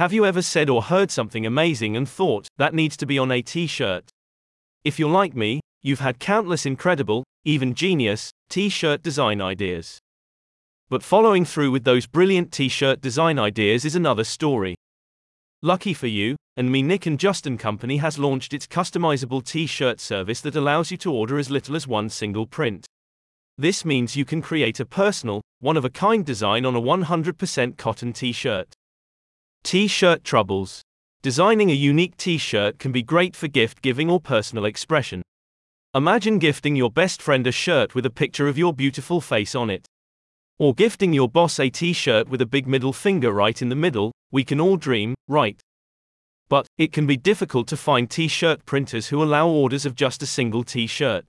Have you ever said or heard something amazing and thought, that needs to be on a t shirt? If you're like me, you've had countless incredible, even genius, t shirt design ideas. But following through with those brilliant t shirt design ideas is another story. Lucky for you, and me Nick and Justin Company has launched its customizable t shirt service that allows you to order as little as one single print. This means you can create a personal, one of a kind design on a 100% cotton t shirt. T shirt troubles. Designing a unique t shirt can be great for gift giving or personal expression. Imagine gifting your best friend a shirt with a picture of your beautiful face on it. Or gifting your boss a t shirt with a big middle finger right in the middle, we can all dream, right? But, it can be difficult to find t shirt printers who allow orders of just a single t shirt.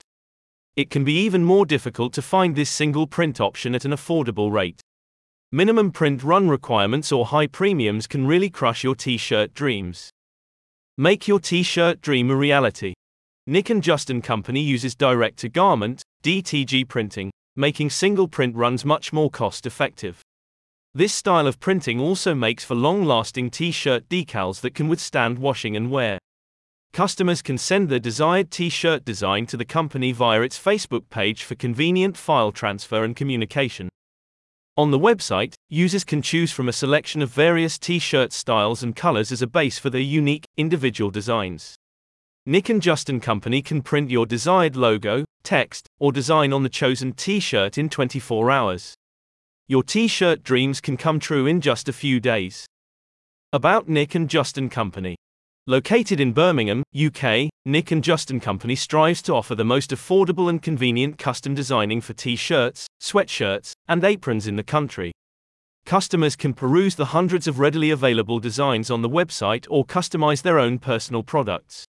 It can be even more difficult to find this single print option at an affordable rate. Minimum print run requirements or high premiums can really crush your t shirt dreams. Make your t shirt dream a reality. Nick and Justin Company uses direct to garment DTG printing, making single print runs much more cost effective. This style of printing also makes for long lasting t shirt decals that can withstand washing and wear. Customers can send their desired t shirt design to the company via its Facebook page for convenient file transfer and communication. On the website, users can choose from a selection of various t shirt styles and colors as a base for their unique, individual designs. Nick and Justin Company can print your desired logo, text, or design on the chosen t shirt in 24 hours. Your t shirt dreams can come true in just a few days. About Nick and Justin Company. Located in Birmingham, UK, Nick and Justin Company strives to offer the most affordable and convenient custom designing for t-shirts, sweatshirts, and aprons in the country. Customers can peruse the hundreds of readily available designs on the website or customize their own personal products.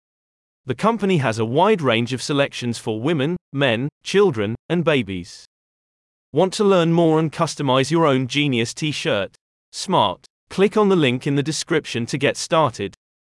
The company has a wide range of selections for women, men, children, and babies. Want to learn more and customize your own genius t-shirt? Smart. Click on the link in the description to get started.